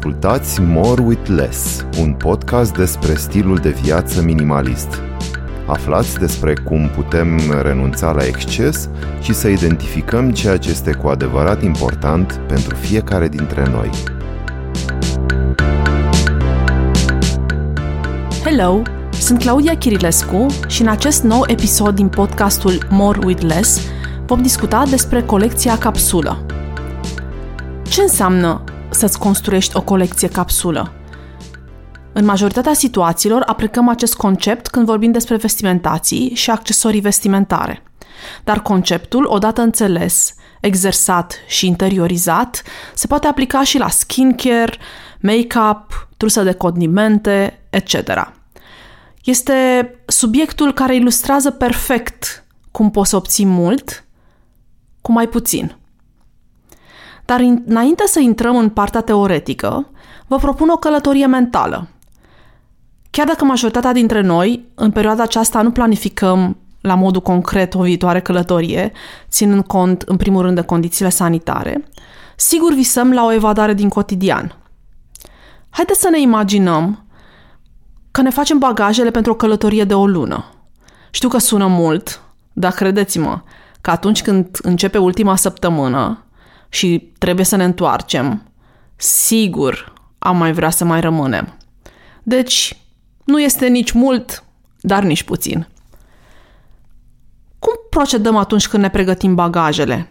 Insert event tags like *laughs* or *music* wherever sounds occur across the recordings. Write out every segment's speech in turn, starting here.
Ascultați More with Less, un podcast despre stilul de viață minimalist. Aflați despre cum putem renunța la exces și să identificăm ceea ce este cu adevărat important pentru fiecare dintre noi. Hello! Sunt Claudia Chirilescu și în acest nou episod din podcastul More with Less vom discuta despre colecția capsulă. Ce înseamnă să-ți construiești o colecție capsulă? În majoritatea situațiilor aplicăm acest concept când vorbim despre vestimentații și accesorii vestimentare. Dar conceptul, odată înțeles, exersat și interiorizat, se poate aplica și la skincare, make-up, trusă de condimente, etc. Este subiectul care ilustrează perfect cum poți obții mult cu mai puțin. Dar înainte să intrăm în partea teoretică, vă propun o călătorie mentală. Chiar dacă majoritatea dintre noi, în perioada aceasta, nu planificăm la modul concret o viitoare călătorie, ținând cont, în primul rând, de condițiile sanitare, sigur visăm la o evadare din cotidian. Haideți să ne imaginăm că ne facem bagajele pentru o călătorie de o lună. Știu că sună mult, dar credeți-mă că atunci când începe ultima săptămână și trebuie să ne întoarcem, sigur am mai vrea să mai rămânem. Deci, nu este nici mult, dar nici puțin. Cum procedăm atunci când ne pregătim bagajele?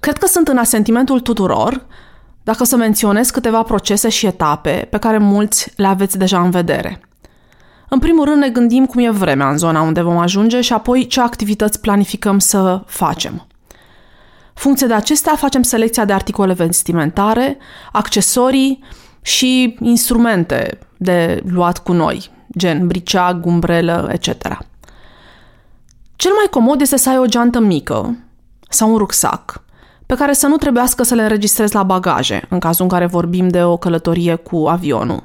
Cred că sunt în asentimentul tuturor dacă să menționez câteva procese și etape pe care mulți le aveți deja în vedere. În primul rând ne gândim cum e vremea în zona unde vom ajunge și apoi ce activități planificăm să facem. Funcție de acestea facem selecția de articole vestimentare, accesorii și instrumente de luat cu noi, gen briceag, umbrelă, etc. Cel mai comod este să ai o geantă mică sau un rucsac pe care să nu trebuiască să le înregistrezi la bagaje, în cazul în care vorbim de o călătorie cu avionul.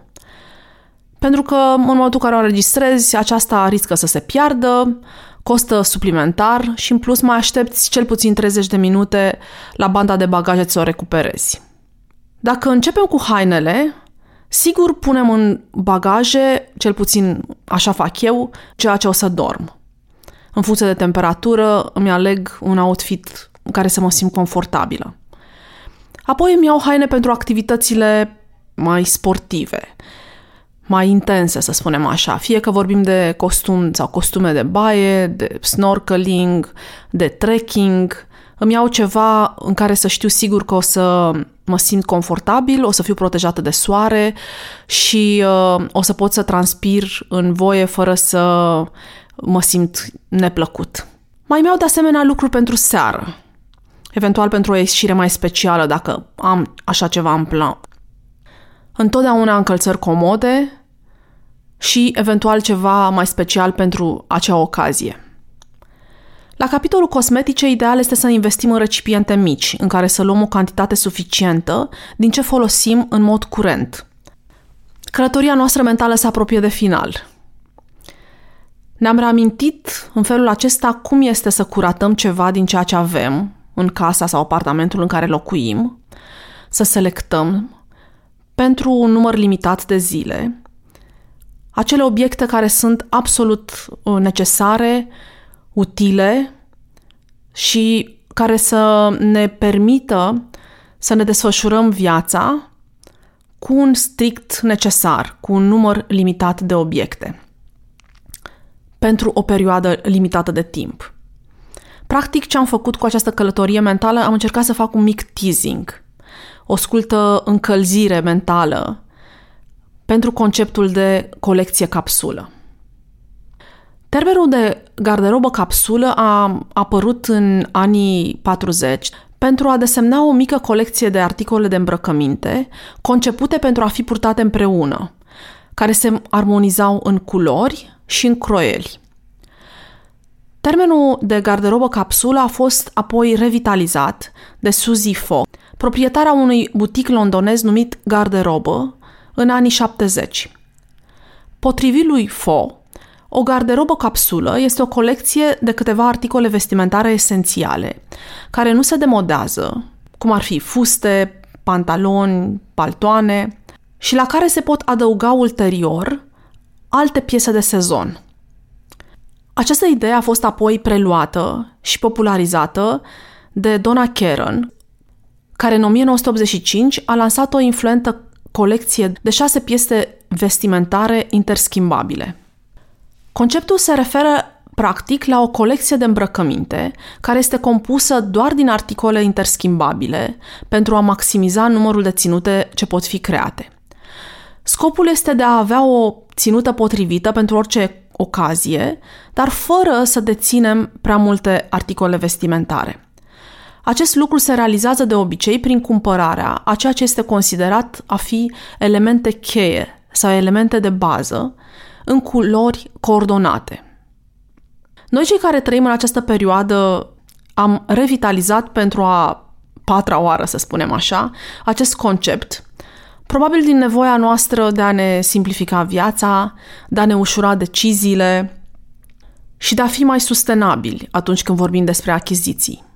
Pentru că în momentul în care o înregistrezi, aceasta riscă să se piardă, costă suplimentar și în plus mai aștepți cel puțin 30 de minute la banda de bagaje să o recuperezi. Dacă începem cu hainele, sigur punem în bagaje, cel puțin așa fac eu, ceea ce o să dorm. În funcție de temperatură îmi aleg un outfit în care să mă simt confortabilă. Apoi îmi iau haine pentru activitățile mai sportive, mai intense, să spunem așa. Fie că vorbim de costum sau costume de baie, de snorkeling, de trekking, îmi iau ceva în care să știu sigur că o să mă simt confortabil, o să fiu protejată de soare și uh, o să pot să transpir în voie fără să mă simt neplăcut. Mai mi-au de asemenea lucruri pentru seară, eventual pentru o ieșire mai specială dacă am așa ceva în plan. Întotdeauna încălțări comode și eventual ceva mai special pentru acea ocazie. La capitolul cosmetice, ideal este să investim în recipiente mici, în care să luăm o cantitate suficientă din ce folosim în mod curent. Călătoria noastră mentală se apropie de final. Ne-am reamintit în felul acesta cum este să curatăm ceva din ceea ce avem în casa sau apartamentul în care locuim, să selectăm pentru un număr limitat de zile acele obiecte care sunt absolut uh, necesare, utile și care să ne permită să ne desfășurăm viața cu un strict necesar, cu un număr limitat de obiecte pentru o perioadă limitată de timp. Practic, ce am făcut cu această călătorie mentală, am încercat să fac un mic teasing, o scultă încălzire mentală pentru conceptul de colecție capsulă. Termenul de garderobă capsulă a apărut în anii 40 pentru a desemna o mică colecție de articole de îmbrăcăminte concepute pentru a fi purtate împreună, care se armonizau în culori și în croieli. Termenul de garderobă capsulă a fost apoi revitalizat de Suzy Fo, proprietara unui butic londonez numit Garderobă, în anii 70. Potrivit lui Fo, o garderobă capsulă este o colecție de câteva articole vestimentare esențiale, care nu se demodează, cum ar fi fuste, pantaloni, paltoane și la care se pot adăuga ulterior alte piese de sezon. Această idee a fost apoi preluată și popularizată de Donna Karen, care în 1985 a lansat o influentă colecție de șase piese vestimentare interschimbabile. Conceptul se referă practic la o colecție de îmbrăcăminte care este compusă doar din articole interschimbabile pentru a maximiza numărul de ținute ce pot fi create. Scopul este de a avea o ținută potrivită pentru orice ocazie, dar fără să deținem prea multe articole vestimentare. Acest lucru se realizează de obicei prin cumpărarea a ceea ce este considerat a fi elemente cheie sau elemente de bază în culori coordonate. Noi cei care trăim în această perioadă am revitalizat pentru a patra oară, să spunem așa, acest concept, probabil din nevoia noastră de a ne simplifica viața, de a ne ușura deciziile și de a fi mai sustenabili atunci când vorbim despre achiziții.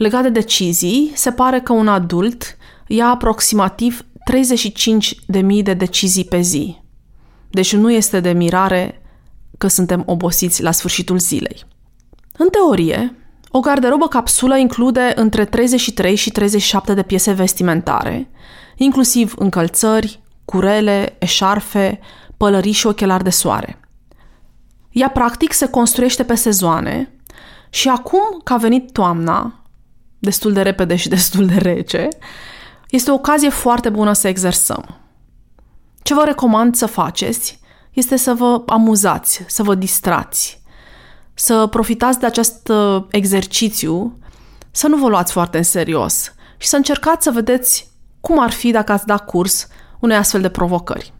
Legat de decizii, se pare că un adult ia aproximativ 35.000 de decizii pe zi. Deci nu este de mirare că suntem obosiți la sfârșitul zilei. În teorie, o garderobă capsulă include între 33 și 37 de piese vestimentare, inclusiv încălțări, curele, eșarfe, pălării și ochelari de soare. Ea practic se construiește pe sezoane și acum că a venit toamna, destul de repede și *laughs* destul de rece, este o ocazie foarte bună să exersăm. Ce vă recomand să faceți este să vă amuzați, să vă distrați, să profitați de acest uh, exercițiu, să nu vă luați foarte în serios și să încercați să vedeți cum ar fi dacă ați da curs unei astfel de provocări.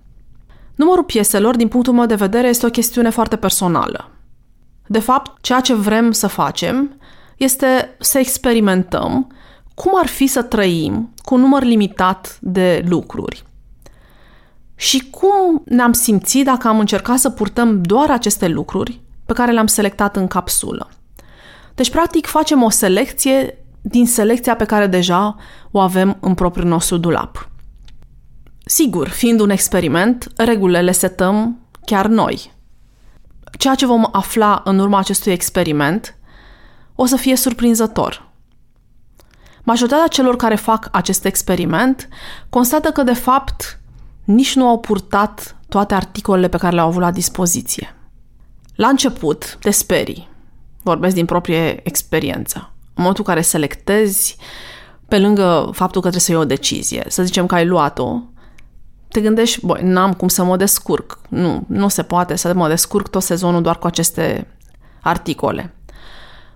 Numărul pieselor, din punctul meu de vedere, este o chestiune foarte personală. De fapt, ceea ce vrem să facem este să experimentăm cum ar fi să trăim cu un număr limitat de lucruri. Și cum ne-am simțit dacă am încercat să purtăm doar aceste lucruri pe care le-am selectat în capsulă. Deci, practic, facem o selecție din selecția pe care deja o avem în propriul nostru dulap. Sigur, fiind un experiment, regulile le setăm chiar noi. Ceea ce vom afla în urma acestui experiment o să fie surprinzător. Majoritatea celor care fac acest experiment constată că, de fapt, nici nu au purtat toate articolele pe care le-au avut la dispoziție. La început, te sperii. Vorbesc din proprie experiență. În momentul în care selectezi, pe lângă faptul că trebuie să iei o decizie, să zicem că ai luat-o, te gândești, băi, n-am cum să mă descurc. Nu, nu se poate să mă descurc tot sezonul doar cu aceste articole.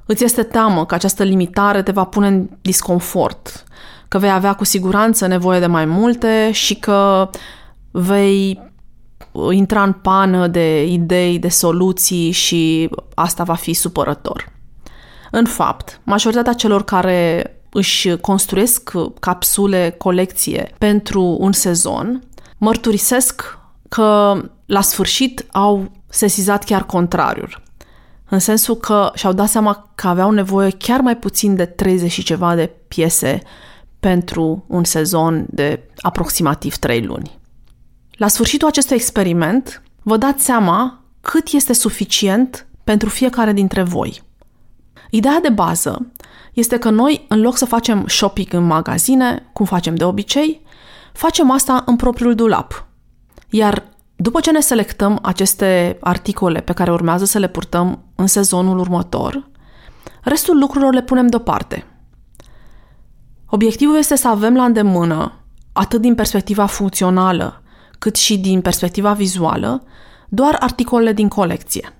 Îți este teamă că această limitare te va pune în disconfort, că vei avea cu siguranță nevoie de mai multe și că vei intra în pană de idei, de soluții și asta va fi supărător. În fapt, majoritatea celor care își construiesc capsule, colecție pentru un sezon, mărturisesc că la sfârșit au sesizat chiar contrariul în sensul că și-au dat seama că aveau nevoie chiar mai puțin de 30 și ceva de piese pentru un sezon de aproximativ 3 luni. La sfârșitul acestui experiment, vă dați seama cât este suficient pentru fiecare dintre voi. Ideea de bază este că noi, în loc să facem shopping în magazine, cum facem de obicei, facem asta în propriul dulap. Iar după ce ne selectăm aceste articole pe care urmează să le purtăm în sezonul următor, restul lucrurilor le punem deoparte. Obiectivul este să avem la îndemână, atât din perspectiva funcțională, cât și din perspectiva vizuală, doar articolele din colecție.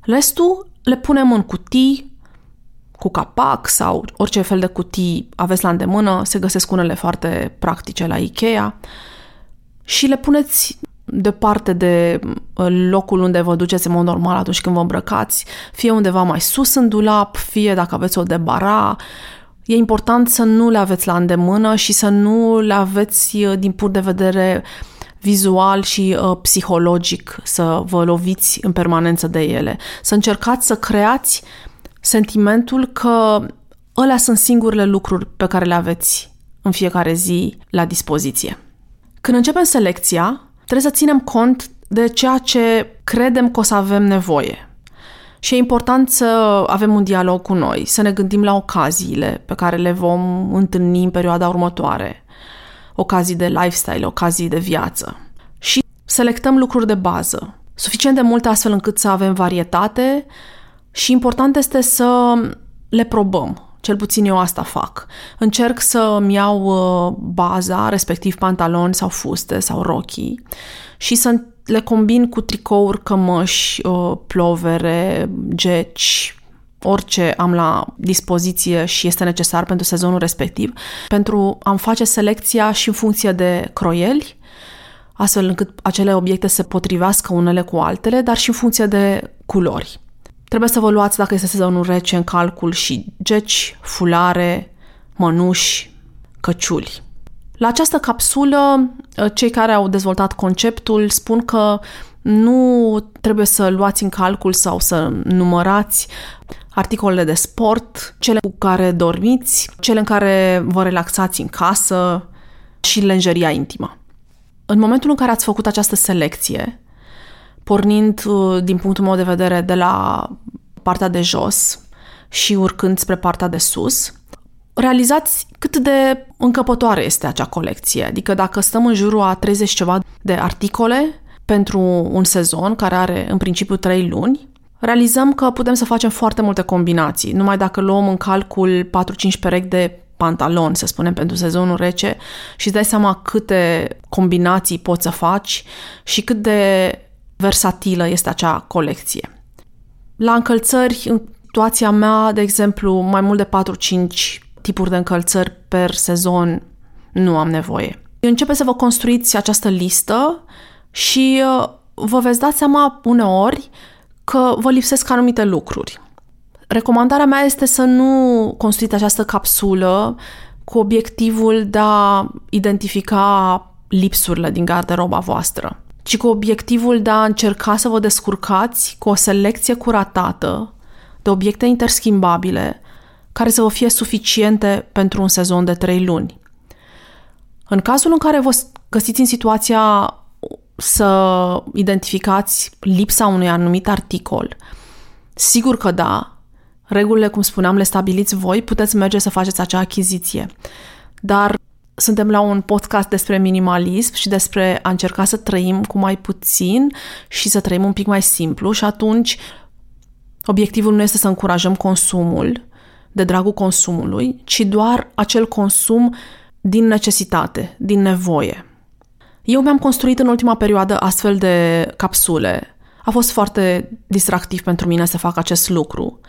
Restul le punem în cutii, cu capac sau orice fel de cutii aveți la îndemână, se găsesc unele foarte practice la Ikea și le puneți departe de uh, locul unde vă duceți în mod normal atunci când vă îmbrăcați, fie undeva mai sus în dulap, fie dacă aveți o debara. E important să nu le aveți la îndemână și să nu le aveți uh, din punct de vedere vizual și uh, psihologic, să vă loviți în permanență de ele. Să încercați să creați sentimentul că ălea sunt singurele lucruri pe care le aveți în în fiecare zi la dispoziție. Când începem selecția, trebuie să ținem cont de ceea ce credem că o să avem nevoie. Și e important să avem un dialog cu noi, să ne gândim la ocaziile pe care le vom întâlni în perioada următoare, ocazii de lifestyle, ocazii de viață. Și selectăm lucruri de bază, suficient de multe astfel încât să avem varietate și important este să le probăm. Cel puțin eu asta fac. Încerc să-mi iau uh, baza, respectiv pantaloni sau fuste sau rochii și să le combin cu tricouri, cămăși, uh, plovere, geci, orice am la dispoziție și este necesar pentru sezonul respectiv, pentru a-mi face selecția și în funcție de croieli, astfel încât acele obiecte se potrivească unele cu altele, dar și în funcție de culori. Trebuie să vă luați, dacă este sezonul rece, în calcul și geci, fulare, mănuși, căciuli. La această capsulă, cei care au dezvoltat conceptul spun că nu trebuie să luați în calcul sau să numărați articolele de sport, cele cu care dormiți, cele în care vă relaxați în casă și lenjeria intimă. În momentul în care ați făcut această selecție, pornind uh, din punctul meu de vedere de la partea de jos și urcând spre partea de sus, realizați cât de încăpătoare este acea colecție. Adică dacă stăm în jurul a 30 ceva de articole pentru un sezon care are în principiu 3 luni, realizăm că putem să facem foarte multe combinații. Numai dacă luăm în calcul 4-5 perechi de pantaloni, să spunem, pentru sezonul rece și îți dai seama câte combinații poți să faci și cât de versatilă este acea colecție. La încălțări, în situația mea, de exemplu, mai mult de 4-5 tipuri de încălțări per sezon nu am nevoie. Începe să vă construiți această listă și uh, vă veți da seama uneori că vă lipsesc anumite lucruri. Recomandarea mea este să nu construiți această capsulă cu obiectivul de a identifica lipsurile din garderoba voastră, ci cu obiectivul de a încerca să vă descurcați cu o selecție curatată de obiecte interschimbabile care să vă fie suficiente pentru un sezon de trei luni. În cazul în care vă găsiți în situația să identificați lipsa unui anumit articol, sigur că da, regulile, cum spuneam, le stabiliți voi, puteți merge să faceți acea achiziție. Dar suntem la un podcast despre minimalism și despre a încerca să trăim cu mai puțin și să trăim un pic mai simplu și atunci obiectivul nu este să încurajăm consumul, de dragul consumului, ci doar acel consum din necesitate, din nevoie. Eu mi-am construit în ultima perioadă astfel de capsule. A fost foarte distractiv pentru mine să fac acest lucru.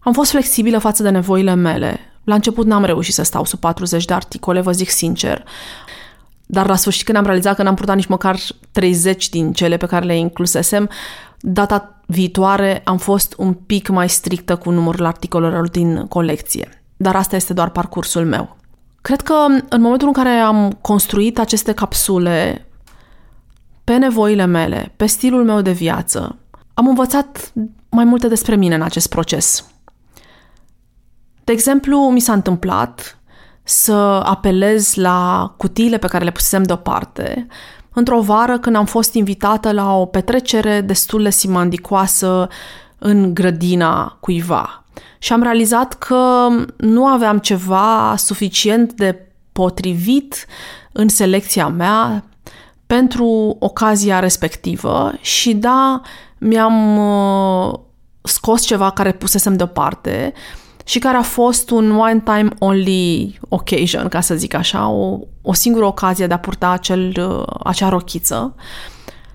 Am fost flexibilă față de nevoile mele. La început n-am reușit să stau sub 40 de articole, vă zic sincer. Dar la sfârșit, când am realizat că n-am purtat nici măcar 30 din cele pe care le inclusesem, data viitoare am fost un pic mai strictă cu numărul articolelor din colecție. Dar asta este doar parcursul meu. Cred că în momentul în care am construit aceste capsule pe nevoile mele, pe stilul meu de viață, am învățat mai multe despre mine în acest proces. De exemplu, mi s-a întâmplat să apelez la cutiile pe care le pusesem deoparte într-o vară când am fost invitată la o petrecere destul de simandicoasă în grădina cuiva. Și am realizat că nu aveam ceva suficient de potrivit în selecția mea pentru ocazia respectivă și da, mi-am uh, scos ceva care pusesem deoparte și care a fost un one-time only occasion, ca să zic așa, o, o singură ocazie de a purta acel, uh, acea rochiță,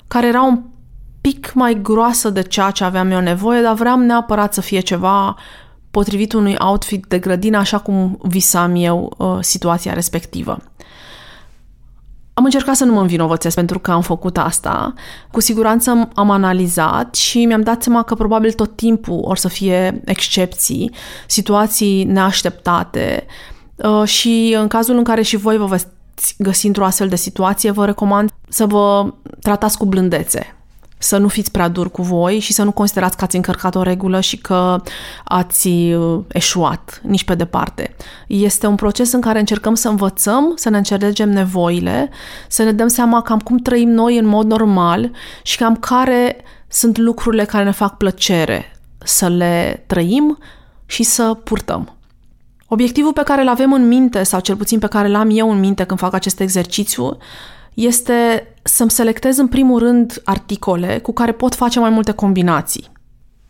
care era un pic mai groasă de ceea ce aveam eu nevoie, dar vreau neapărat să fie ceva potrivit unui outfit de grădină, așa cum visam eu uh, situația respectivă. Am încercat să nu mă învinovățesc pentru că am făcut asta. Cu siguranță am analizat și mi-am dat seama că probabil tot timpul or să fie excepții, situații neașteptate uh, și în cazul în care și voi vă veți găsi într-o astfel de situație, vă recomand să vă tratați cu blândețe. Să nu fiți prea dur cu voi și să nu considerați că ați încărcat o regulă și că ați uh, eșuat, nici pe departe. Este un proces în care încercăm să învățăm, să ne înțelegem nevoile, să ne dăm seama cam cum trăim noi în mod normal și cam care sunt lucrurile care ne fac plăcere să le trăim și să purtăm. Obiectivul pe care îl avem în minte, sau cel puțin pe care l-am eu în minte când fac acest exercițiu, este să-mi selectez în primul rând articole cu care pot face mai multe combinații.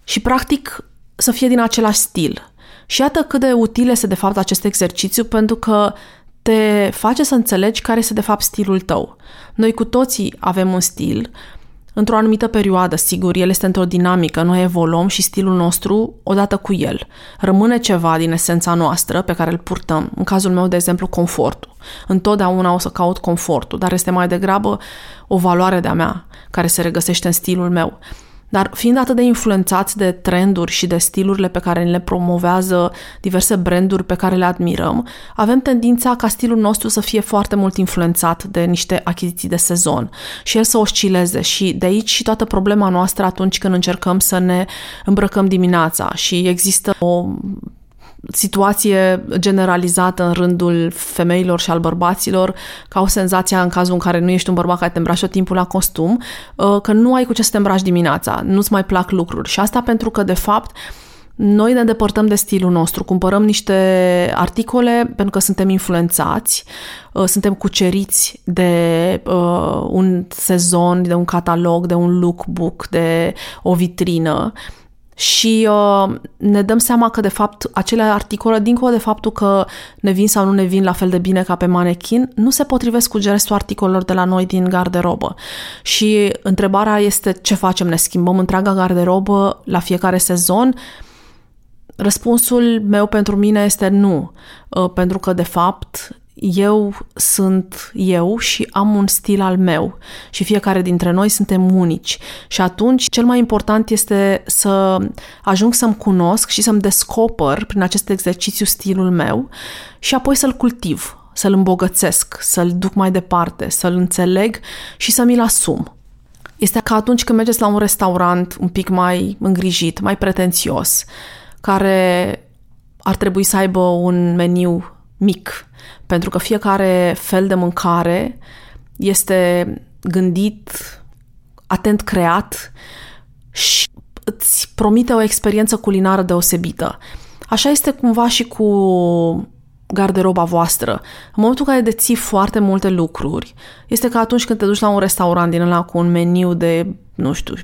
Și practic să fie din același stil. Și iată cât de util este de fapt acest exercițiu pentru că te face să înțelegi care este de fapt stilul tău. Noi cu toții avem un stil, într-o anumită perioadă, sigur, el este într-o dinamică, noi evoluăm și stilul nostru odată cu el. Rămâne ceva din esența noastră pe care îl purtăm. În cazul meu, de exemplu, confortul. Întotdeauna o să caut confortul, dar este mai degrabă o valoare de-a mea care se regăsește în stilul meu. Dar fiind atât de influențați de trenduri și de stilurile pe care le promovează diverse branduri pe care le admirăm, avem tendința ca stilul nostru să fie foarte mult influențat de niște achiziții de sezon și el să oscileze. Și de aici și toată problema noastră atunci când încercăm să ne îmbrăcăm dimineața și există o situație generalizată în rândul femeilor și al bărbaților, ca o senzația în cazul în care nu ești un bărbat care te îmbraci tot timpul la costum, uh, că nu ai cu ce să te îmbraci dimineața, nu-ți mai plac lucruri. Și asta pentru că, de fapt, noi ne depărtăm de stilul nostru, cumpărăm niște articole pentru că suntem influențați, uh, suntem cuceriți de uh, un sezon, de un catalog, de un lookbook, de o vitrină și uh, ne dăm seama că, de fapt, acele articole, dincolo de faptul că ne vin sau nu ne vin la fel de bine ca pe manechin, nu se potrivesc cu gestul articolelor de la noi din garderobă. Și întrebarea este ce facem? Ne schimbăm întreaga garderobă la fiecare sezon? Răspunsul meu pentru mine este nu, uh, pentru că, de fapt, eu sunt eu și am un stil al meu și fiecare dintre noi suntem unici. Și atunci cel mai important este să ajung să-mi cunosc și să-mi descoper prin acest exercițiu stilul meu și apoi să-l cultiv, să-l îmbogățesc, să-l duc mai departe, să-l înțeleg și să mi-l asum. Este ca atunci când mergeți la un restaurant un pic mai îngrijit, mai pretențios, care ar trebui să aibă un meniu mic, pentru că fiecare fel de mâncare este gândit, atent creat și îți promite o experiență culinară deosebită. Așa este cumva și cu garderoba voastră. În momentul în care deții foarte multe lucruri, este ca atunci când te duci la un restaurant din ăla cu un meniu de, nu știu,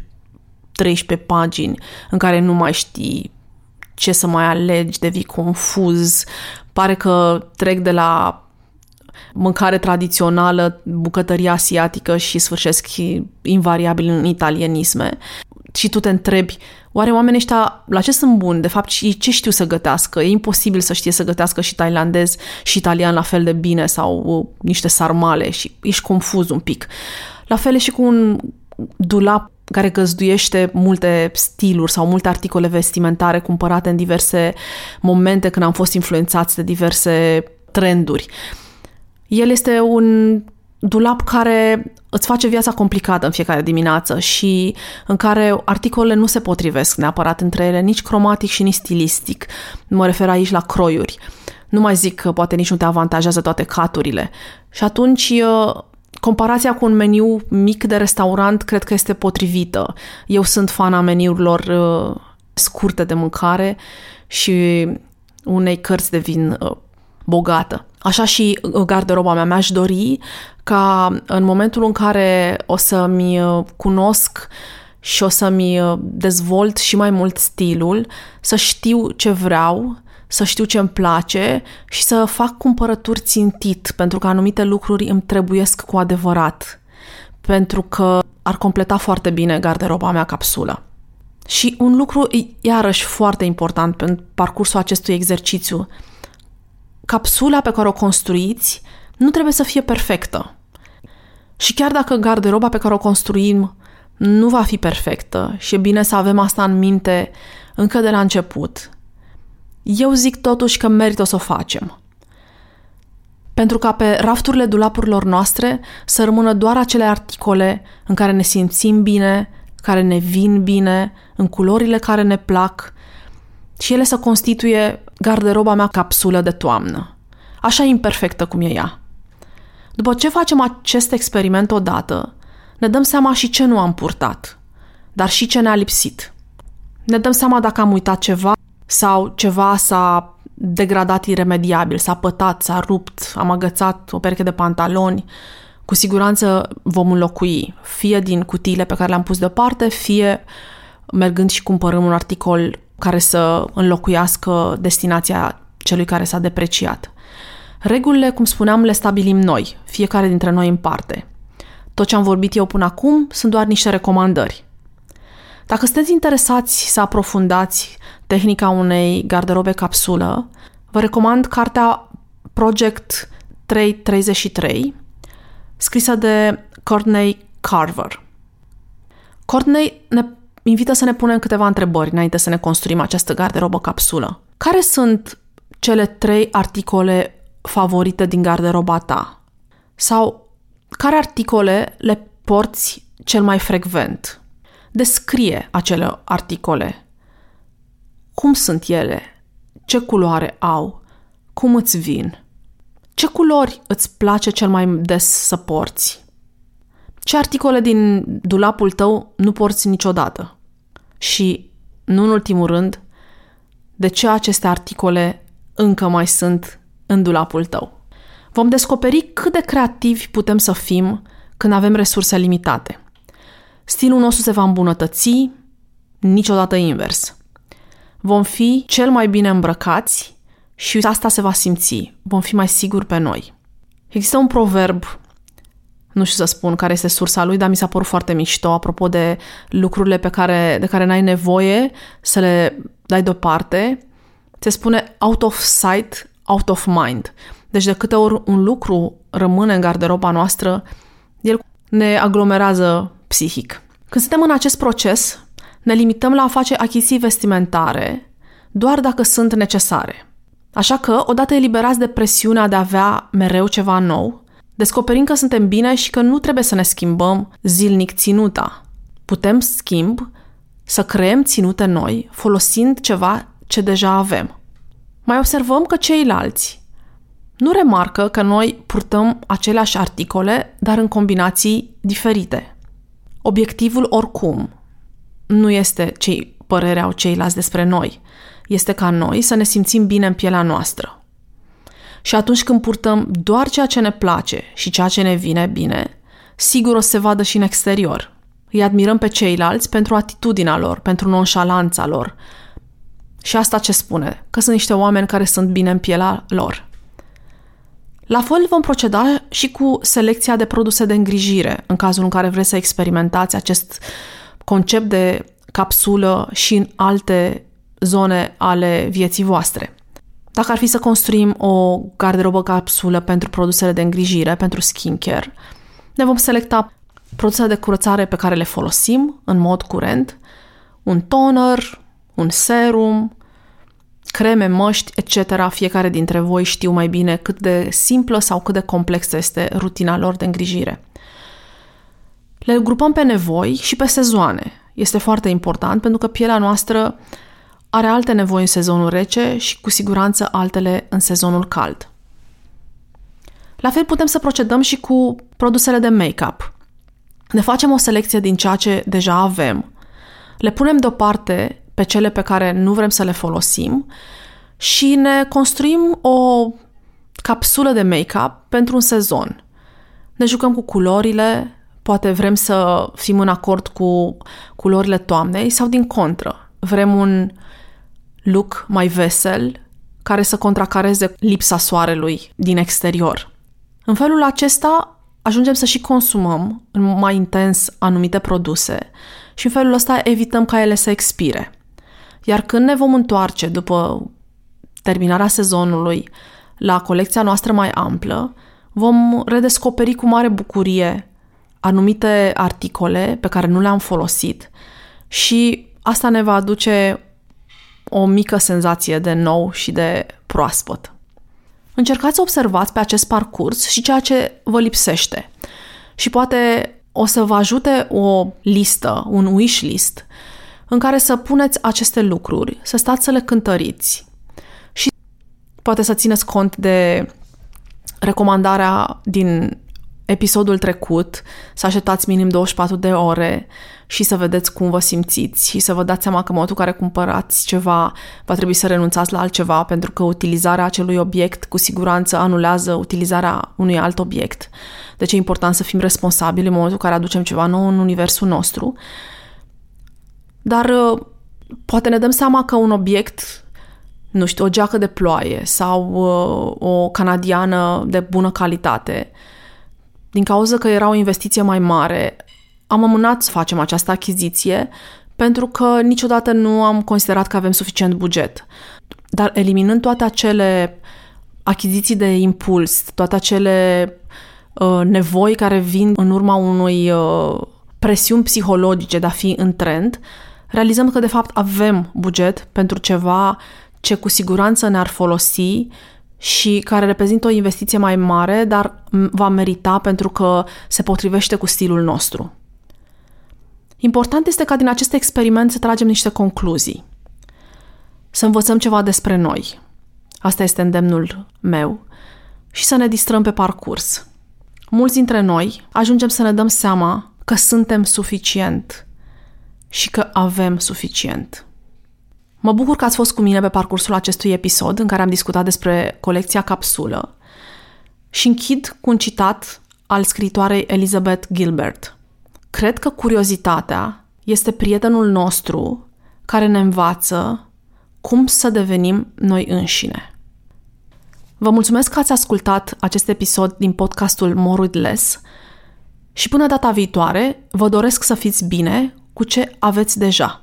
13 pagini în care nu mai știi ce să mai alegi, devii confuz, pare că trec de la mâncare tradițională, bucătărie asiatică și sfârșesc invariabil în italienisme. Și tu te întrebi, oare oamenii ăștia la ce sunt buni? De fapt, și ce știu să gătească? E imposibil să știe să gătească și tailandez și italian la fel de bine sau uh, niște sarmale și ești confuz un pic. La fel e și cu un dulap care găzduiește multe stiluri sau multe articole vestimentare cumpărate în diverse momente când am fost influențați de diverse trenduri. El este un dulap care îți face viața complicată în fiecare dimineață și în care articolele nu se potrivesc neapărat între ele, nici cromatic și nici stilistic. Mă refer aici la croiuri. Nu mai zic că poate nici nu te avantajează toate caturile. Și atunci comparația cu un meniu mic de restaurant cred că este potrivită. Eu sunt fana meniurilor uh, scurte de mâncare și unei cărți de vin uh, bogată. Așa și uh, garderoba mea mi-aș dori ca în momentul în care o să-mi cunosc și o să-mi dezvolt și mai mult stilul, să știu ce vreau, să știu ce îmi place și să fac cumpărături țintit, pentru că anumite lucruri îmi trebuiesc cu adevărat, pentru că ar completa foarte bine garderoba mea capsulă. Și un lucru, iarăși, foarte important pentru parcursul acestui exercițiu, capsula pe care o construiți nu trebuie să fie perfectă. Și chiar dacă garderoba pe care o construim nu va fi perfectă și e bine să avem asta în minte încă de la început, eu zic totuși că merită să o facem. Pentru ca pe rafturile dulapurilor noastre să rămână doar acele articole în care ne simțim bine, care ne vin bine, în culorile care ne plac și ele să constituie garderoba mea capsulă de toamnă. Așa imperfectă cum e ea. După ce facem acest experiment odată, ne dăm seama și ce nu am purtat, dar și ce ne-a lipsit. Ne dăm seama dacă am uitat ceva sau ceva s-a degradat iremediabil, s-a pătat, s-a rupt, am agățat o pereche de pantaloni, cu siguranță vom înlocui, fie din cutiile pe care le-am pus deoparte, fie mergând și cumpărăm un articol care să înlocuiască destinația celui care s-a depreciat. Regulile, cum spuneam, le stabilim noi, fiecare dintre noi în parte. Tot ce am vorbit eu până acum sunt doar niște recomandări. Dacă sunteți interesați să aprofundați tehnica unei garderobe capsulă, vă recomand cartea Project 333, scrisă de Courtney Carver. Courtney ne invită să ne punem câteva întrebări înainte să ne construim această garderobă capsulă. Care sunt cele trei articole favorite din garderoba ta? Sau care articole le porți cel mai frecvent? Descrie acele articole. Cum sunt ele? Ce culoare au? Cum îți vin? Ce culori îți place cel mai des să porți? Ce articole din dulapul tău nu porți niciodată? Și, nu în ultimul rând, de ce aceste articole încă mai sunt în dulapul tău? Vom descoperi cât de creativi putem să fim când avem resurse limitate. Stilul nostru se va îmbunătăți, niciodată invers. Vom fi cel mai bine îmbrăcați și asta se va simți. Vom fi mai siguri pe noi. Există un proverb, nu știu să spun care este sursa lui, dar mi s-a părut foarte mișto apropo de lucrurile pe care, de care n-ai nevoie să le dai deoparte. Se spune out of sight, out of mind. Deci de câte ori un lucru rămâne în garderoba noastră, el ne aglomerează psihic. Când suntem în acest proces, ne limităm la a face achiziții vestimentare doar dacă sunt necesare. Așa că, odată eliberați de presiunea de a avea mereu ceva nou, descoperim că suntem bine și că nu trebuie să ne schimbăm zilnic ținuta. Putem, schimb, să creăm ținute noi folosind ceva ce deja avem. Mai observăm că ceilalți nu remarcă că noi purtăm aceleași articole, dar în combinații diferite. Obiectivul oricum nu este ce părere au ceilalți despre noi, este ca noi să ne simțim bine în pielea noastră. Și atunci când purtăm doar ceea ce ne place și ceea ce ne vine bine, sigur o să se vadă și în exterior. Îi admirăm pe ceilalți pentru atitudinea lor, pentru nonșalanța lor. Și asta ce spune? Că sunt niște oameni care sunt bine în pielea lor. La fel vom proceda și cu selecția de produse de îngrijire, în cazul în care vreți să experimentați acest concept de capsulă și în alte zone ale vieții voastre. Dacă ar fi să construim o garderobă capsulă pentru produsele de îngrijire, pentru skincare, ne vom selecta produsele de curățare pe care le folosim în mod curent, un toner, un serum, creme, măști, etc. Fiecare dintre voi știu mai bine cât de simplă sau cât de complexă este rutina lor de îngrijire. Le grupăm pe nevoi și pe sezoane. Este foarte important pentru că pielea noastră are alte nevoi în sezonul rece și cu siguranță altele în sezonul cald. La fel putem să procedăm și cu produsele de make-up. Ne facem o selecție din ceea ce deja avem, le punem deoparte pe cele pe care nu vrem să le folosim și ne construim o capsulă de make-up pentru un sezon. Ne jucăm cu culorile, poate vrem să fim în acord cu culorile toamnei sau din contră. Vrem un look mai vesel care să contracareze lipsa soarelui din exterior. În felul acesta ajungem să și consumăm mai intens anumite produse și în felul ăsta evităm ca ele să expire. Iar când ne vom întoarce după terminarea sezonului la colecția noastră mai amplă, vom redescoperi cu mare bucurie anumite articole pe care nu le-am folosit și asta ne va aduce o mică senzație de nou și de proaspăt. Încercați să observați pe acest parcurs și ceea ce vă lipsește. Și poate o să vă ajute o listă, un wish list, în care să puneți aceste lucruri, să stați să le cântăriți și poate să țineți cont de recomandarea din episodul trecut, să așteptați minim 24 de ore și să vedeți cum vă simțiți și să vă dați seama că în momentul în care cumpărați ceva, va trebui să renunțați la altceva pentru că utilizarea acelui obiect cu siguranță anulează utilizarea unui alt obiect. Deci e important să fim responsabili în momentul în care aducem ceva nou în universul nostru. Dar uh, poate ne dăm seama că un obiect, nu știu, o geacă de ploaie sau uh, o canadiană de bună calitate, din cauza că era o investiție mai mare, am amânat să facem această achiziție pentru că niciodată nu am considerat că avem suficient buget. Dar eliminând toate acele achiziții de impuls, toate acele uh, nevoi care vin în urma unui uh, presiuni psihologice de a fi în trend, realizăm că de fapt avem buget pentru ceva ce cu siguranță ne-ar folosi și care reprezintă o investiție mai mare, dar va merita pentru că se potrivește cu stilul nostru. Important este ca din acest experiment să tragem niște concluzii. Să învățăm ceva despre noi. Asta este îndemnul meu. Și să ne distrăm pe parcurs. Mulți dintre noi ajungem să ne dăm seama că suntem suficient și că avem suficient. Mă bucur că ați fost cu mine pe parcursul acestui episod în care am discutat despre colecția Capsulă și închid cu un citat al scritoarei Elizabeth Gilbert. Cred că curiozitatea este prietenul nostru care ne învață cum să devenim noi înșine. Vă mulțumesc că ați ascultat acest episod din podcastul More with Less și până data viitoare vă doresc să fiți bine cu ce aveți deja.